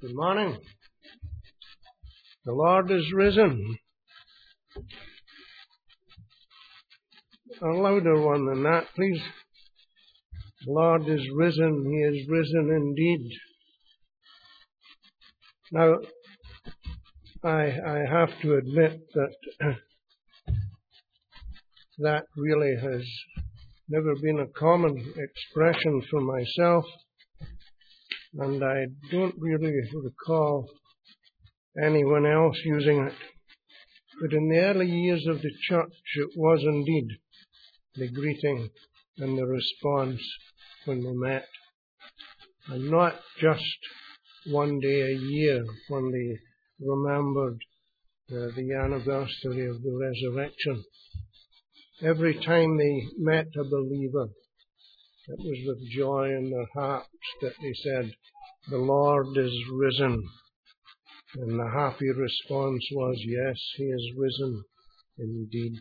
Good morning. The Lord is risen. A louder one than that, please. The Lord is risen. He is risen indeed. Now, I, I have to admit that that really has never been a common expression for myself and I don't really recall anyone else using it. But in the early years of the church, it was indeed the greeting and the response when we met. And not just one day a year when they remembered uh, the anniversary of the resurrection. Every time they met a believer, it was with joy in their hearts that they said, The Lord is risen. And the happy response was, Yes, He is risen indeed.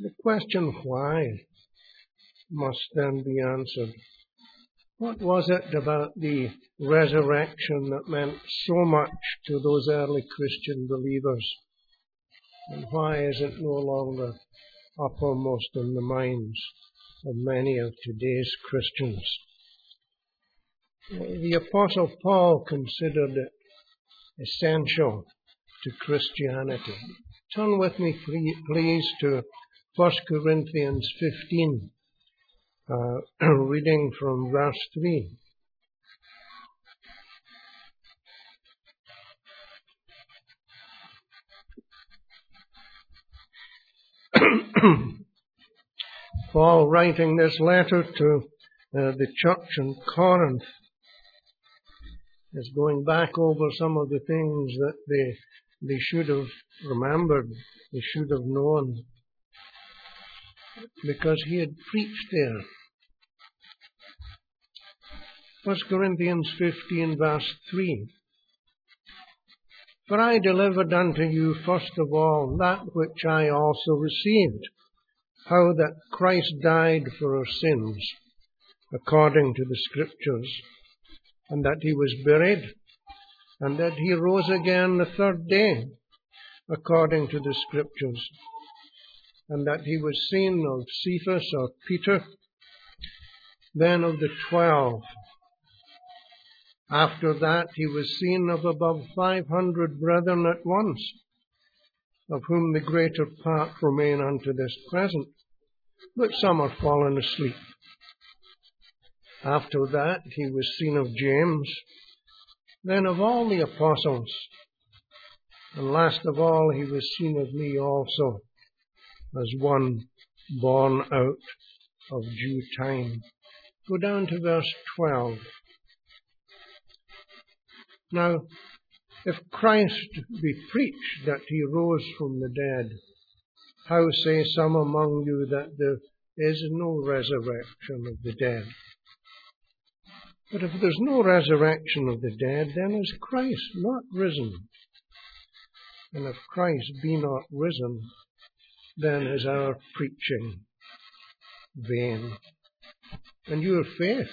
the question why must then be answered. What was it about the resurrection that meant so much to those early Christian believers? And why is it no longer uppermost in the minds of many of today's Christians. The Apostle Paul considered it essential to Christianity. Turn with me, please, to 1 Corinthians 15, uh, reading from verse 3. Paul writing this letter to uh, the church in Corinth is going back over some of the things that they they should have remembered, they should have known, because he had preached there. 1 Corinthians 15 verse 3. For I delivered unto you first of all that which I also received, how that Christ died for our sins, according to the Scriptures, and that he was buried, and that he rose again the third day, according to the Scriptures, and that he was seen of Cephas or Peter, then of the twelve. After that, he was seen of above 500 brethren at once, of whom the greater part remain unto this present, but some are fallen asleep. After that, he was seen of James, then of all the apostles, and last of all, he was seen of me also, as one born out of due time. Go down to verse 12. Now, if Christ be preached that he rose from the dead, how say some among you that there is no resurrection of the dead? But if there's no resurrection of the dead, then is Christ not risen? And if Christ be not risen, then is our preaching vain. And your faith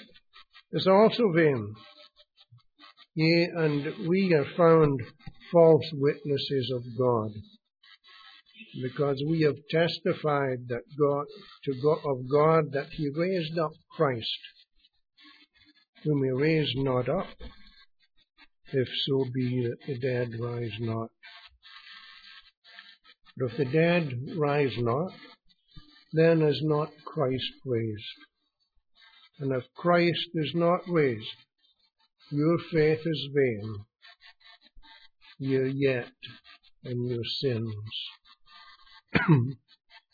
is also vain. Yea, and we are found false witnesses of God, because we have testified that God, to God, of God that He raised up Christ, whom He raised not up, if so be that the dead rise not. But if the dead rise not, then is not Christ raised. And if Christ is not raised, your faith is vain. You're yet in your sins. the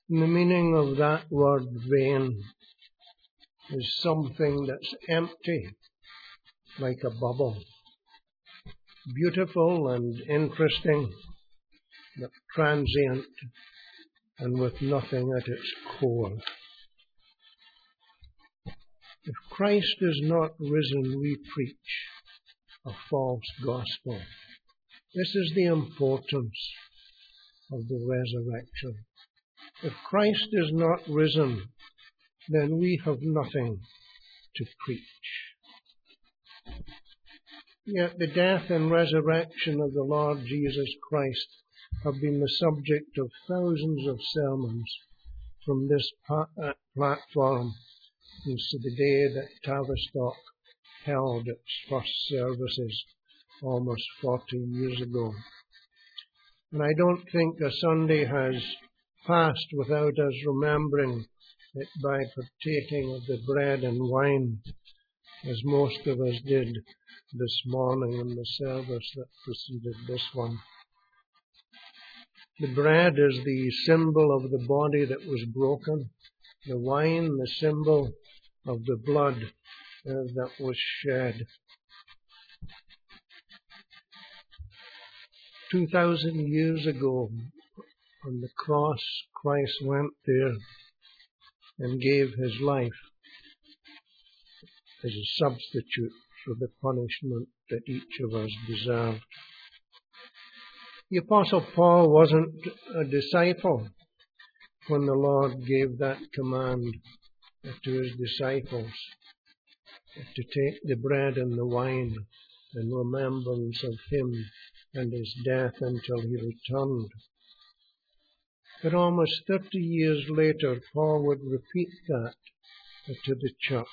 meaning of that word vain is something that's empty, like a bubble. Beautiful and interesting, but transient and with nothing at its core. If Christ is not risen, we preach a false gospel. This is the importance of the resurrection. If Christ is not risen, then we have nothing to preach. Yet the death and resurrection of the Lord Jesus Christ have been the subject of thousands of sermons from this uh, platform since the day that Tavistock held its first services almost 40 years ago. And I don't think a Sunday has passed without us remembering it by partaking of the bread and wine, as most of us did this morning in the service that preceded this one. The bread is the symbol of the body that was broken, the wine the symbol of the blood uh, that was shed. 2,000 years ago, on the cross, Christ went there and gave his life as a substitute for the punishment that each of us deserved. The Apostle Paul wasn't a disciple when the Lord gave that command to his disciples to take the bread and the wine in remembrance of him and his death until he returned. But almost 30 years later, Paul would repeat that to the church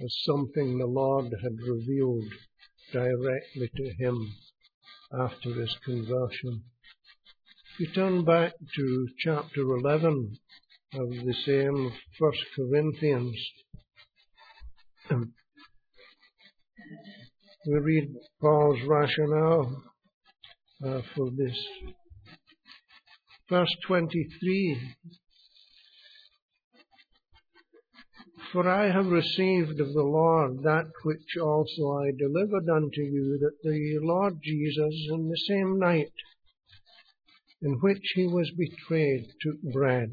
as something the Lord had revealed directly to him after his conversion. If you turn back to chapter 11 of the same First Corinthians, we read Paul's rationale uh, for this. Verse 23 For I have received of the Lord that which also I delivered unto you, that the Lord Jesus, in the same night in which he was betrayed, took bread.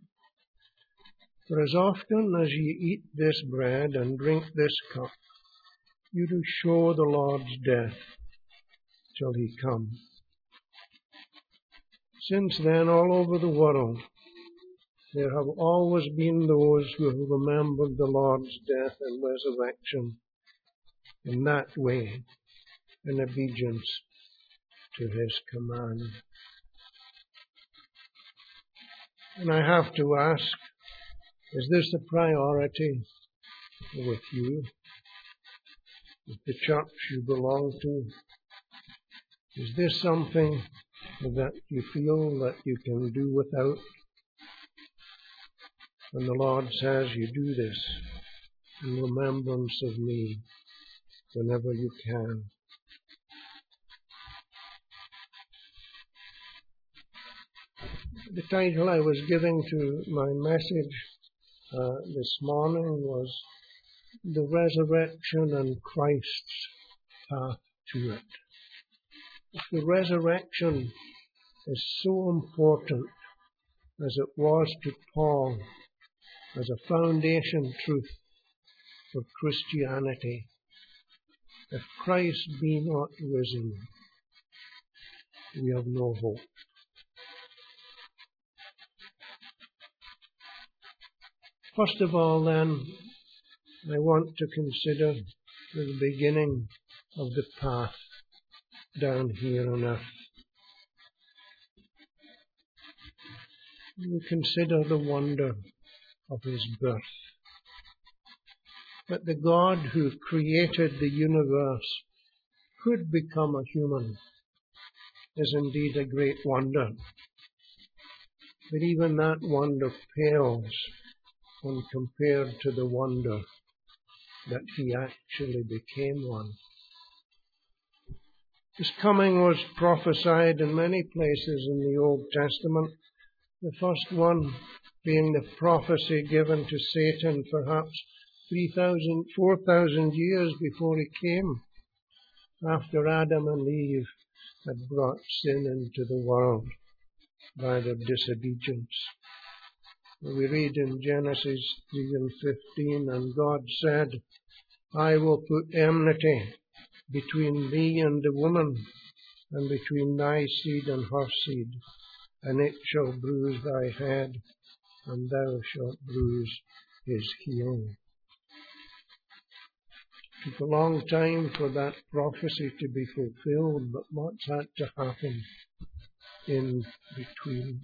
For as often as ye eat this bread and drink this cup, you do show the Lord's death till he come. Since then, all over the world, there have always been those who have remembered the Lord's death and resurrection in that way, in obedience to his command. And I have to ask, is this a priority with you? With the church you belong to? Is this something that you feel that you can do without? And the Lord says, You do this in remembrance of me whenever you can. The title I was giving to my message uh, this morning was The Resurrection and Christ's Path to It the resurrection is so important as it was to Paul as a foundation truth for Christianity. If Christ be not risen, we have no hope. First of all, then, I want to consider the beginning of the path down here on earth. We consider the wonder of his birth. That the God who created the universe could become a human is indeed a great wonder. But even that wonder pales when compared to the wonder that he actually became one. His coming was prophesied in many places in the Old Testament. The first one being the prophecy given to Satan perhaps 3,000, 4,000 years before he came, after Adam and Eve had brought sin into the world by their disobedience. We read in Genesis 3 and 15, and God said, I will put enmity between thee and the woman, and between thy seed and her seed, and it shall bruise thy head, and thou shalt bruise his heel. It took a long time for that prophecy to be fulfilled, but what's had to happen in between?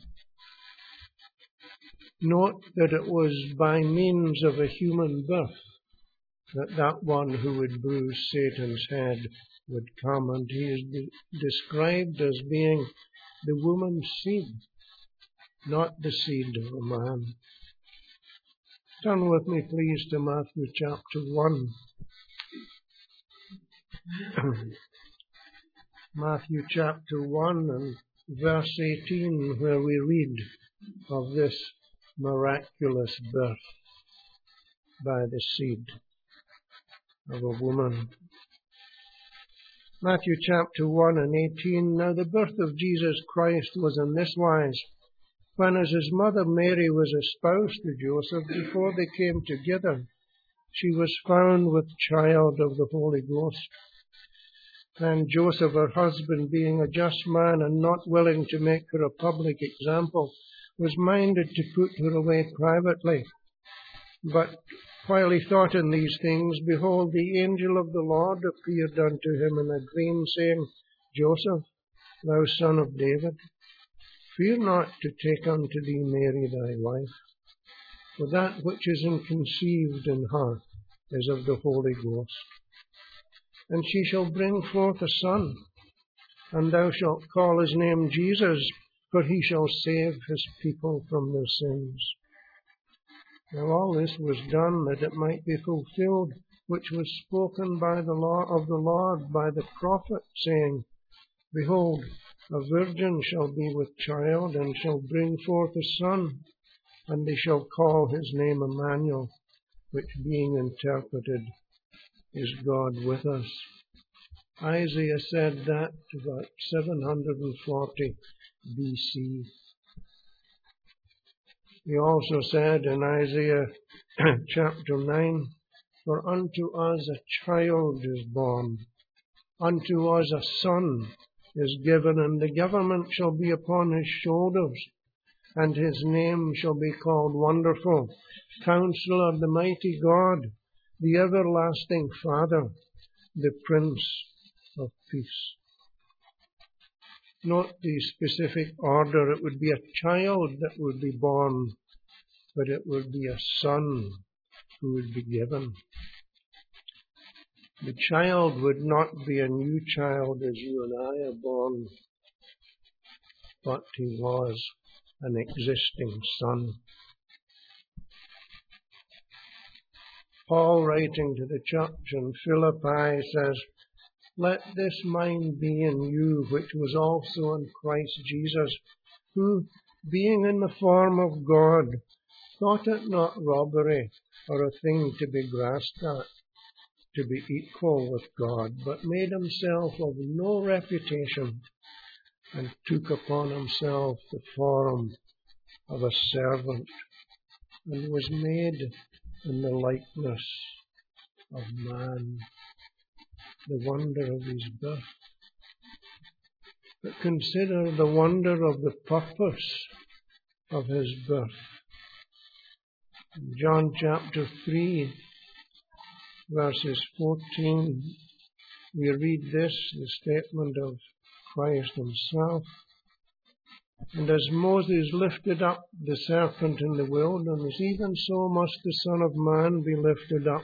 Note that it was by means of a human birth that that one who would bruise Satan's head would come, and he is de- described as being the woman's seed, not the seed of a man. Turn with me, please, to Matthew chapter 1. Matthew chapter 1 and verse 18, where we read of this miraculous birth by the seed of a woman. Matthew chapter 1 and 18. Now the birth of Jesus Christ was in this wise. When as his mother Mary was espoused to Joseph, before they came together, she was found with child of the Holy Ghost. And Joseph, her husband, being a just man and not willing to make her a public example, was minded to put her away privately. But while he thought on these things, behold, the angel of the Lord appeared unto him in a dream, saying, Joseph, thou son of David, fear not to take unto thee Mary thy wife, for that which is conceived in her is of the Holy Ghost. And she shall bring forth a son, and thou shalt call his name Jesus, for he shall save his people from their sins. Now all this was done that it might be fulfilled which was spoken by the law of the Lord by the prophet, saying, Behold, a virgin shall be with child, and shall bring forth a son, and they shall call his name Emmanuel, which being interpreted is God with us. Isaiah said that about 740 BC. He also said in Isaiah chapter 9, For unto us a child is born, unto us a son is given, and the government shall be upon his shoulders, and his name shall be called Wonderful, Counselor, the Mighty God, the Everlasting Father, the Prince of Peace. Not the specific order, it would be a child that would be born, but it would be a son who would be given. The child would not be a new child as you and I are born, but he was an existing son. Paul, writing to the church in Philippi, says, Let this mind be in you, which was also in Christ Jesus, who, being in the form of God, thought it not robbery or a thing to be grasped at to be equal with God, but made himself of no reputation, and took upon himself the form of a servant, and was made in the likeness of man, the wonder of his birth. But consider the wonder of the purpose of his birth. In John chapter 3, verses 14, we read this, the statement of Christ himself. And as Moses lifted up the serpent in the wilderness, even so must the Son of Man be lifted up,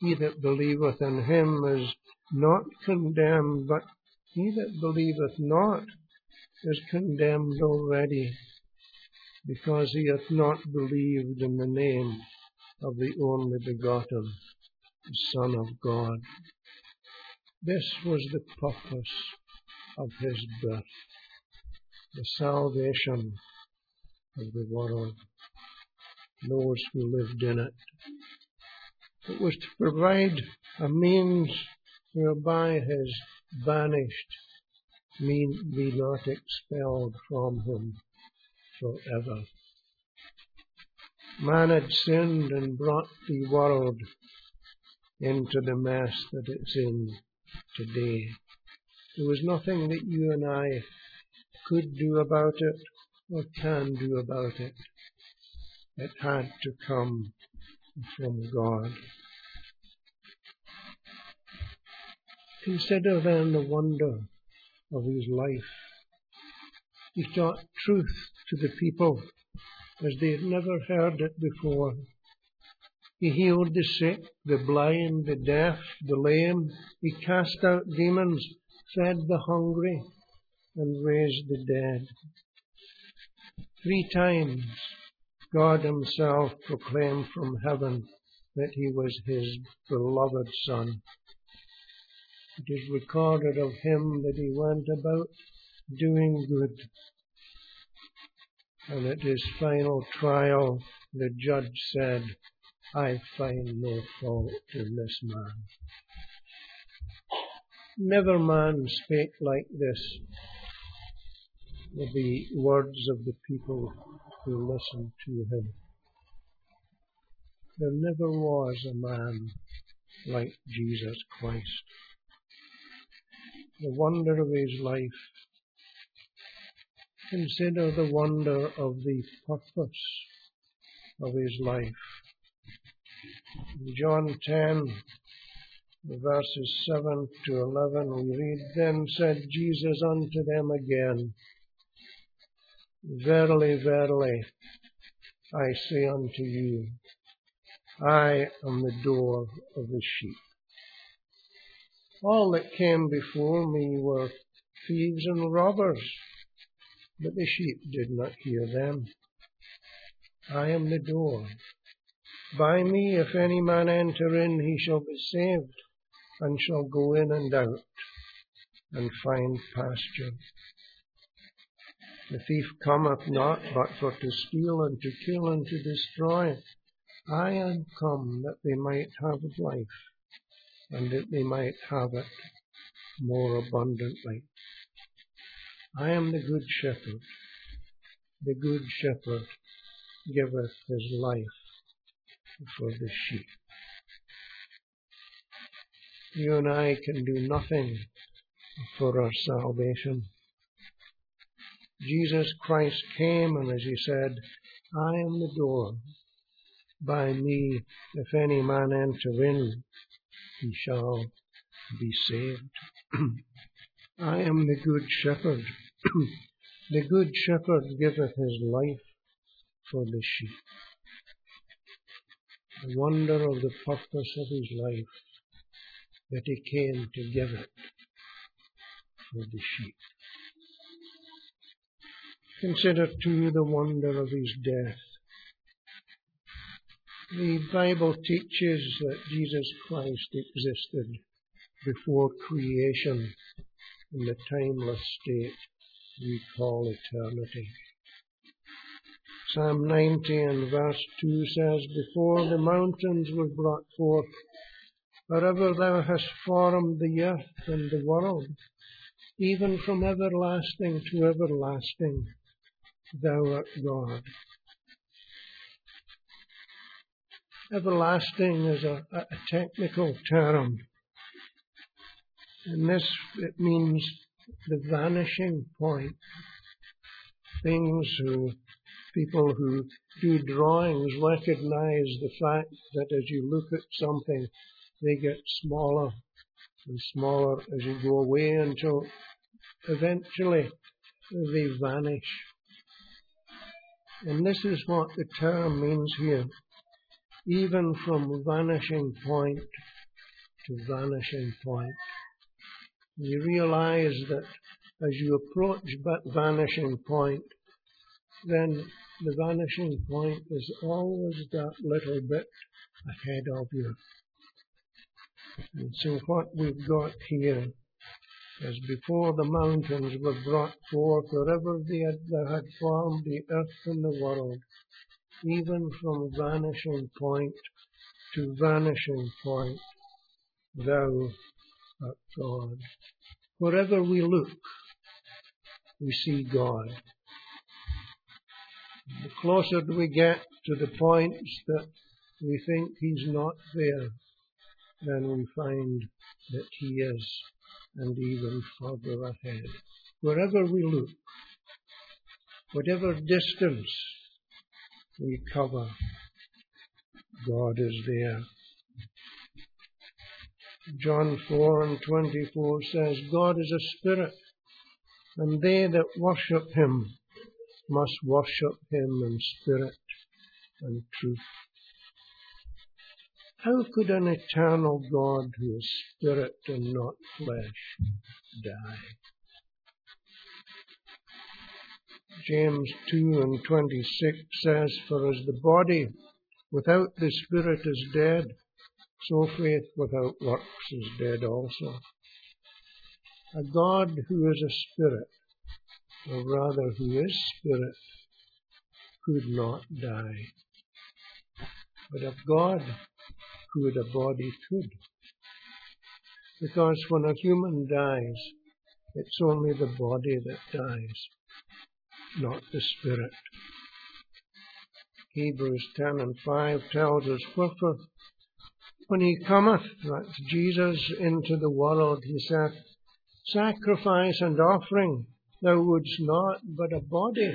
He that believeth in him is not condemned, but he that believeth not is condemned already, because he hath not believed in the name of the only begotten Son of God. This was the purpose of his birth, the salvation of the world, those who lived in it. It was to provide a means whereby his banished mean be not expelled from him forever. Man had sinned and brought the world into the mess that it's in today. There was nothing that you and I could do about it or can do about it. It had to come from God. Consider then the wonder of his life. He taught truth to the people as they had never heard it before. He healed the sick, the blind, the deaf, the lame. He cast out demons, fed the hungry, and raised the dead. Three times God Himself proclaimed from heaven that He was His beloved Son. It is recorded of him that he went about doing good. And at his final trial, the judge said, I find no fault in this man. Never man spake like this with the words of the people who listened to him. There never was a man like Jesus Christ the wonder of his life. Consider the wonder of the purpose of his life. In John 10, verses 7 to 11, we read, Then said Jesus unto them again, Verily, verily, I say unto you, I am the door of the sheep. All that came before me were thieves and robbers, but the sheep did not hear them. I am the door. By me, if any man enter in, he shall be saved, and shall go in and out, and find pasture. The thief cometh not but for to steal and to kill and to destroy. I am come that they might have life and that they might have it more abundantly. I am the good shepherd. The good shepherd giveth his life for the sheep. You and I can do nothing for our salvation. Jesus Christ came and as he said, I am the door. By me, if any man enter in, he shall be saved. I am the good shepherd. the good shepherd giveth his life for the sheep. The wonder of the purpose of his life that he came to give it for the sheep. Consider too the wonder of his death the Bible teaches that Jesus Christ existed before creation in the timeless state we call eternity. Psalm 90 and verse 2 says, Before the mountains were brought forth, wherever thou hast formed the earth and the world, even from everlasting to everlasting, thou art God. Everlasting is a, a technical term. And this, it means the vanishing point. Things who, people who do drawings recognize the fact that as you look at something, they get smaller and smaller as you go away until eventually they vanish. And this is what the term means here even from vanishing point to vanishing point. You realize that as you approach that vanishing point, then the vanishing point is always that little bit ahead of you. And so what we've got here is before the mountains were brought forth, wherever they had, they had formed the earth and the world, even from vanishing point to vanishing point, thou art God. Wherever we look, we see God. The closer we get to the points that we think He's not there, then we find that He is, and even further ahead. Wherever we look, whatever distance we cover, God is there. John 4 and 24 says, God is a spirit, and they that worship him must worship him in spirit and truth. How could an eternal God who is spirit and not flesh die? James 2 and 26 says, For as the body without the spirit is dead, so faith without works is dead also. A God who is a spirit, or rather who is spirit, could not die. But a God who had a body could. Because when a human dies, it's only the body that dies, not the spirit. Hebrews 10 and 5 tells us, Wherefore, when he cometh, that's Jesus, into the world, he saith, Sacrifice and offering thou wouldst not, but a body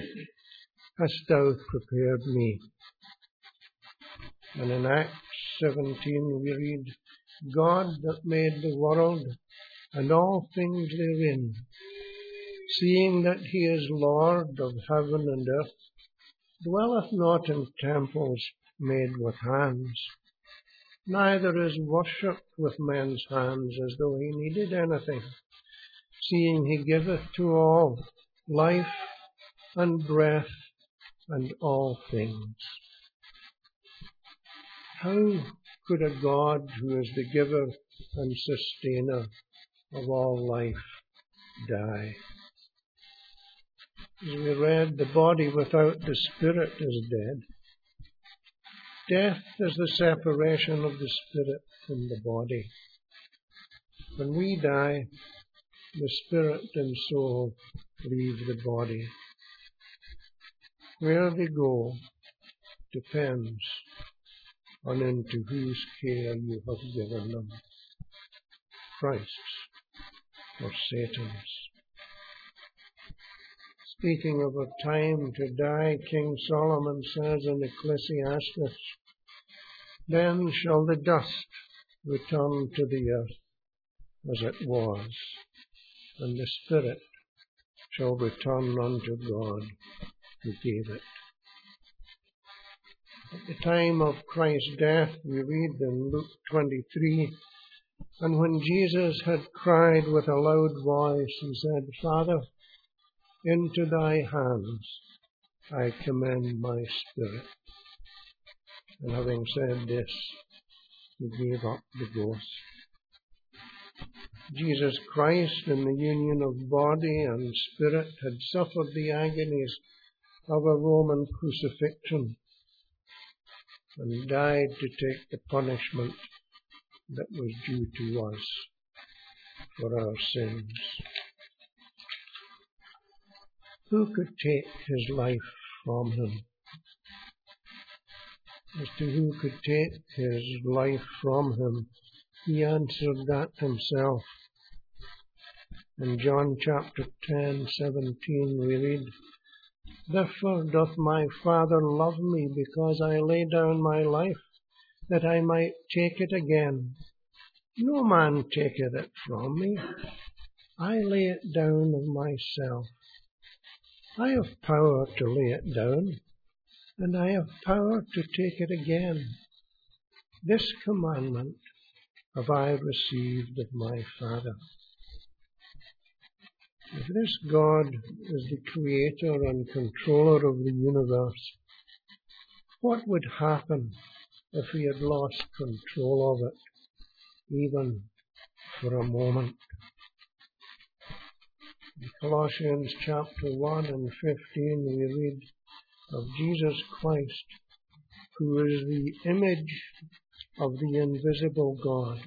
hast thou prepared me. And in Acts 17 we read, God that made the world and all things therein, seeing that he is Lord of heaven and earth, dwelleth not in temples made with hands, neither is worshipped with men's hands as though he needed anything, seeing he giveth to all life and breath and all things. How could a God who is the giver and sustainer of all life die? As we read, the body without the spirit is dead. Death is the separation of the spirit from the body. When we die, the spirit and soul leave the body. Where they go depends on into whose care you have given them. Christ's or Satan's. Speaking of a time to die, King Solomon says in Ecclesiastes, Then shall the dust return to the earth as it was, and the spirit shall return unto God who gave it. At the time of Christ's death, we read in Luke 23, and when Jesus had cried with a loud voice, he said, Father, into thy hands I commend my spirit. And having said this, he gave up the ghost. Jesus Christ, in the union of body and spirit, had suffered the agonies of a Roman crucifixion and died to take the punishment that was due to us for our sins. Who could take his life from him? As to who could take his life from him, he answered that himself. In John chapter 10, 17, we read, Therefore doth my Father love me, because I lay down my life, that I might take it again. No man taketh it from me. I lay it down of myself. I have power to lay it down, and I have power to take it again. This commandment have I received of my Father. If this God is the creator and controller of the universe, what would happen if he had lost control of it, even for a moment? Colossians chapter 1 and 15 we read of Jesus Christ, who is the image of the invisible God.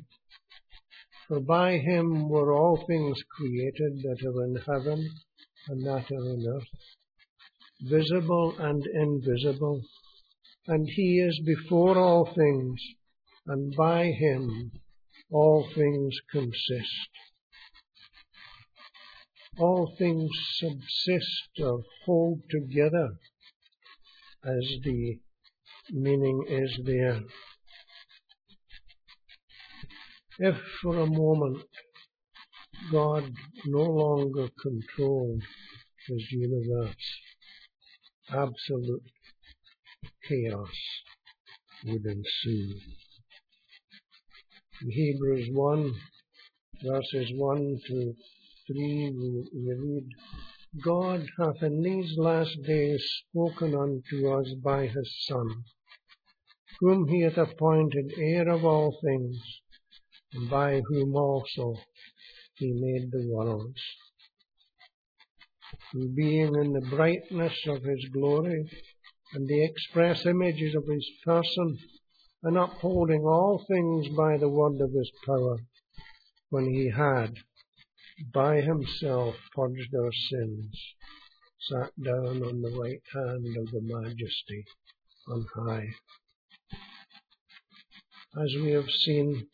For by him were all things created that are in heaven and that are in earth, visible and invisible, and he is before all things, and by him all things consist. All things subsist or hold together, as the meaning is there. If for a moment God no longer controlled his universe, absolute chaos would ensue. In Hebrews 1, verses 1 to 3, we, we read, God hath in these last days spoken unto us by his Son, whom he hath appointed heir of all things, and by whom also he made the worlds. Who being in the brightness of his glory, and the express images of his person, and upholding all things by the word of his power, when he had by himself purged our sins, sat down on the right hand of the majesty on high. As we have seen,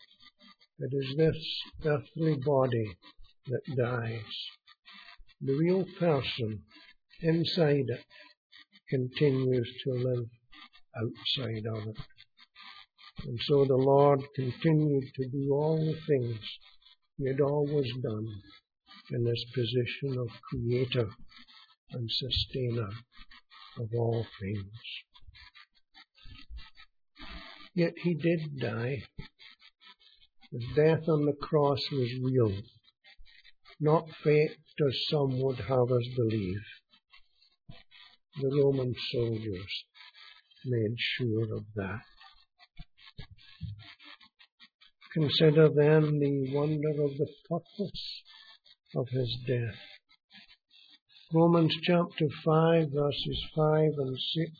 it is this earthly body that dies. The real person inside it continues to live outside of it. And so the Lord continued to do all the things he had always done in this position of creator and sustainer of all things. Yet he did die. His death on the cross was real, not faked as some would have us believe the Roman soldiers made sure of that. Consider then the wonder of the purpose of his death. Romans chapter 5 verses 5 and 6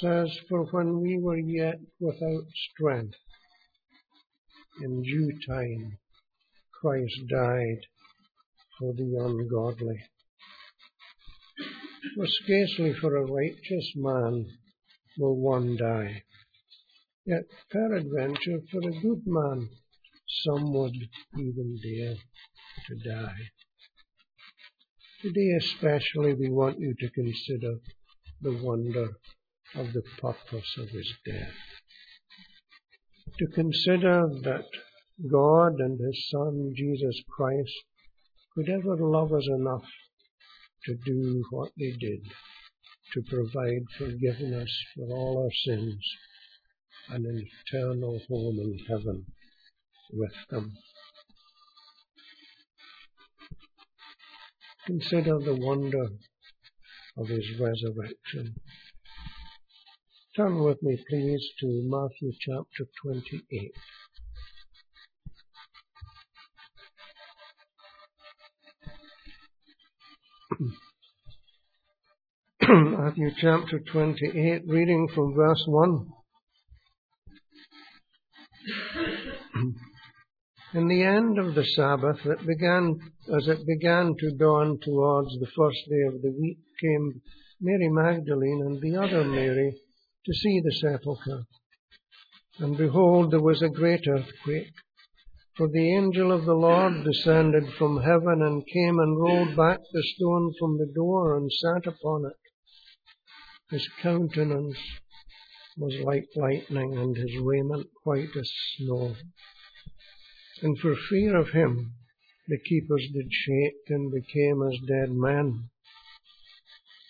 says, For when we were yet without strength, in due time Christ died for the ungodly. For scarcely for a righteous man will one die. Yet peradventure for a good man some would even dare to die. Today especially we want you to consider the wonder of the purpose of his death. To consider that God and his Son Jesus Christ could ever love us enough to do what they did, to provide forgiveness for all our sins an eternal home in heaven with them. Consider the wonder of his resurrection. Turn with me, please, to Matthew chapter 28. Matthew chapter 28, reading from verse 1. In the end of the Sabbath, it began, as it began to dawn towards the first day of the week, came Mary Magdalene and the other Mary to see the sepulchre. And behold, there was a great earthquake. For the angel of the Lord descended from heaven and came and rolled back the stone from the door and sat upon it. His countenance was like lightning and his raiment white as snow. And for fear of him, the keepers did shake and became as dead men.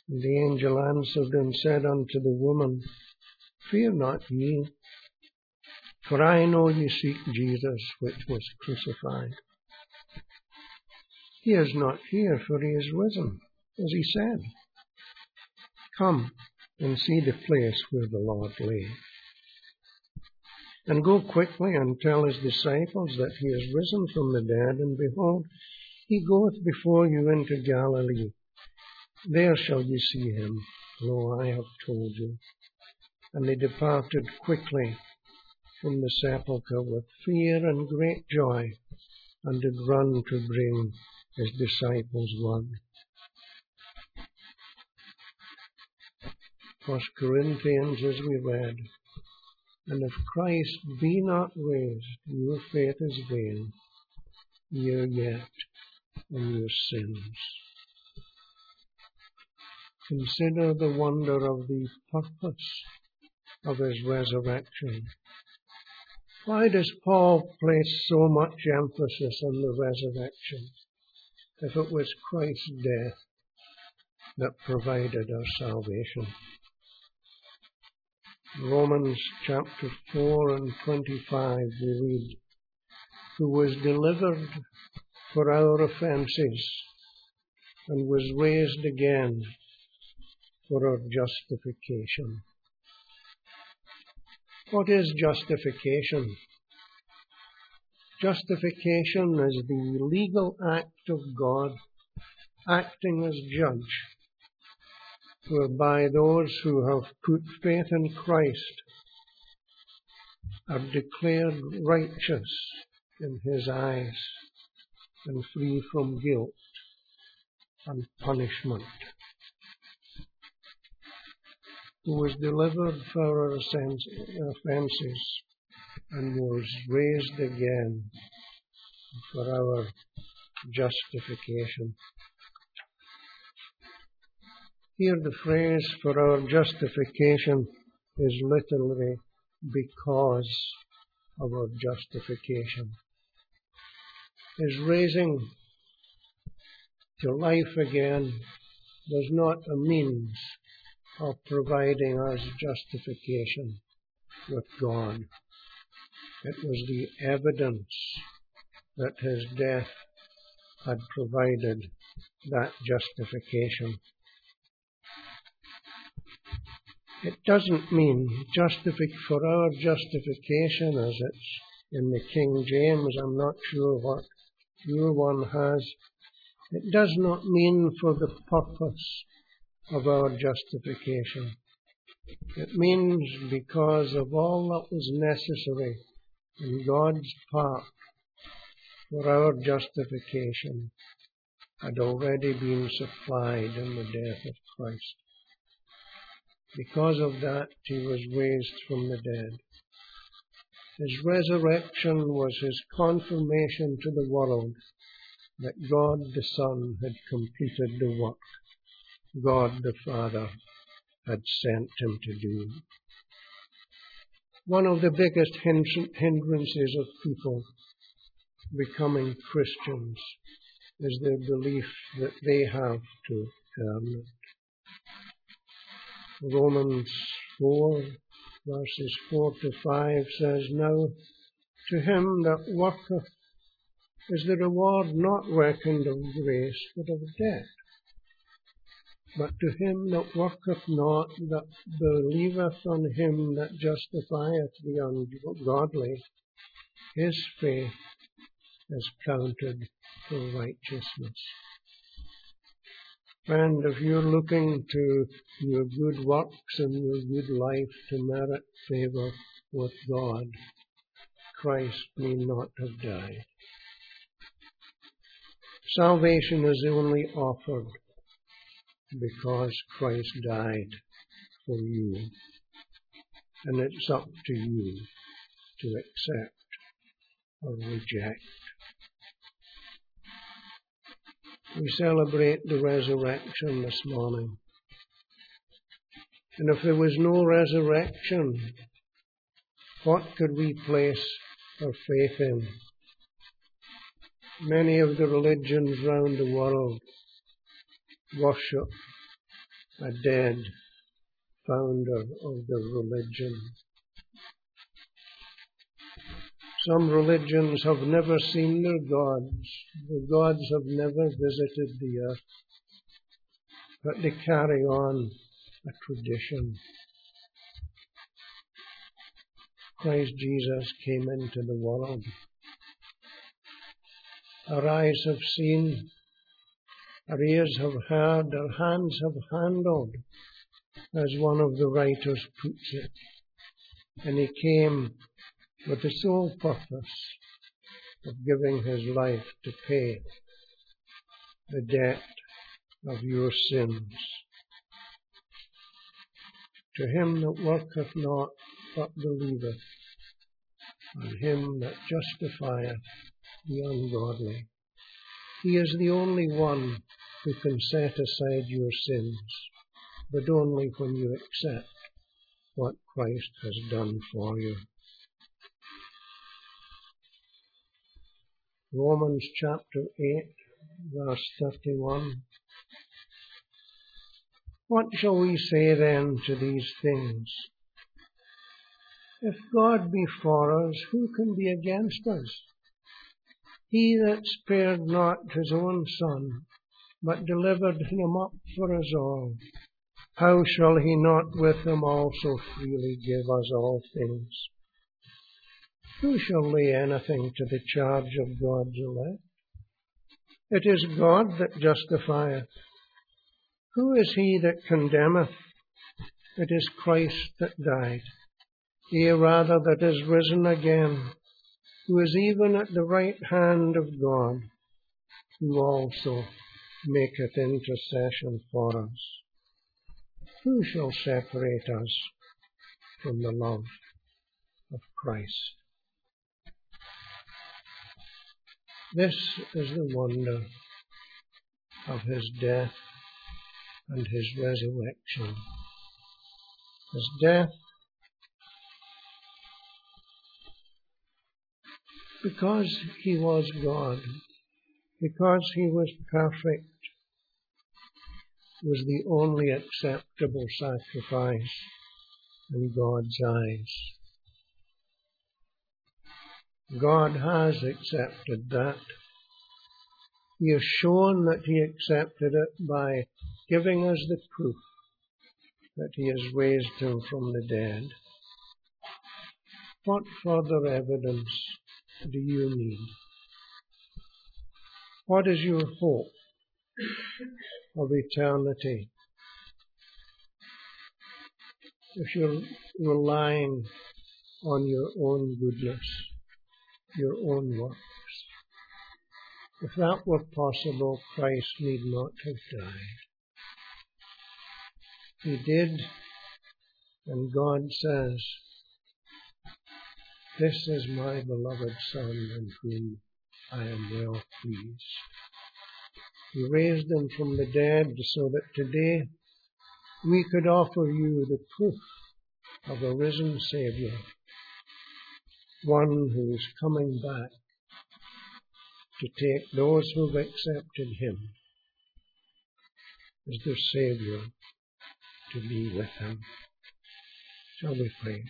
And the angel answered and said unto the woman, Fear not ye, For I know ye seek Jesus, which was crucified. He is not here, for he is risen, as he said. Come and see the place where the Lord lay. And go quickly and tell his disciples that he is risen from the dead, and behold, he goeth before you into Galilee. There shall ye see him. Lo, I have told you. And they departed quickly from the sepulchre with fear and great joy, and did run to bring his disciples word. First Corinthians, as we read, and if Christ be not raised, your faith is vain, ye are yet in your sins. Consider the wonder of the purpose of his resurrection. Why does Paul place so much emphasis on the resurrection if it was Christ's death that provided our salvation? Romans chapter 4 and 25 we read, Who was delivered for our offences and was raised again for our justification. What is justification? Justification is the legal act of God acting as judge, whereby those who have put faith in Christ are declared righteous in His eyes and free from guilt and punishment who was delivered for our offences and was raised again for our justification. Here the phrase for our justification is literally because of our justification. His raising to life again was not a means of providing us justification with God. It was the evidence that his death had provided that justification. It doesn't mean justific for our justification as it's in the King James. I'm not sure what your one has. It does not mean for the purpose of our justification. It means because of all that was necessary in God's part for our justification had already been supplied in the death of Christ. Because of that, he was raised from the dead. His resurrection was his confirmation to the world that God the Son had completed the work God the Father had sent him to do. One of the biggest hindrances of people becoming Christians is their belief that they have to earn it. Romans 4, verses 4 to 5 says, Now to him that worketh is the reward not reckoned of grace, but of debt. But to him that worketh not, that believeth on him that justifieth the ungodly, his faith is counted for righteousness. And if you're looking to your good works and your good life to merit favour with God, Christ may not have died. Salvation is only offered because Christ died for you. And it's up to you to accept or reject. We celebrate the resurrection this morning. And if there was no resurrection, what could we place our faith in? Many of the religions round the world worship a dead founder of the religion. Some religions have never seen their gods. The gods have never visited the earth. But they carry on a tradition. Christ Jesus came into the world. Our eyes have seen, our ears have heard, our hands have handled, as one of the writers puts it. And he came with the sole purpose of giving his life to pay the debt of your sins. To him that worketh not, but believeth, and him that justifieth the ungodly. He is the only one who can set aside your sins, but only when you accept what Christ has done for you. Romans chapter 8, verse 31. What shall we say then to these things? If God be for us, who can be against us? He that spared not his own Son, but delivered him up for us all, how shall he not with him also freely give us all things? Who shall lay anything to the charge of God's elect? It is God that justifieth. Who is he that condemneth? It is Christ that died, yea, rather that is risen again, who is even at the right hand of God, who also maketh intercession for us. Who shall separate us from the love of Christ? This is the wonder of his death and his resurrection. His death, because he was God, because he was perfect, was the only acceptable sacrifice in God's eyes. God has accepted that. He has shown that He accepted it by giving us the proof that He has raised Him from the dead. What further evidence do you need? What is your hope of eternity? If you're relying on your own goodness, your own works. If that were possible, Christ need not have died. He did, and God says, This is my beloved Son in whom I am well pleased. He raised him from the dead so that today we could offer you the proof of a risen Saviour one who is coming back to take those who've accepted him as their Saviour to be with him. Shall we pray?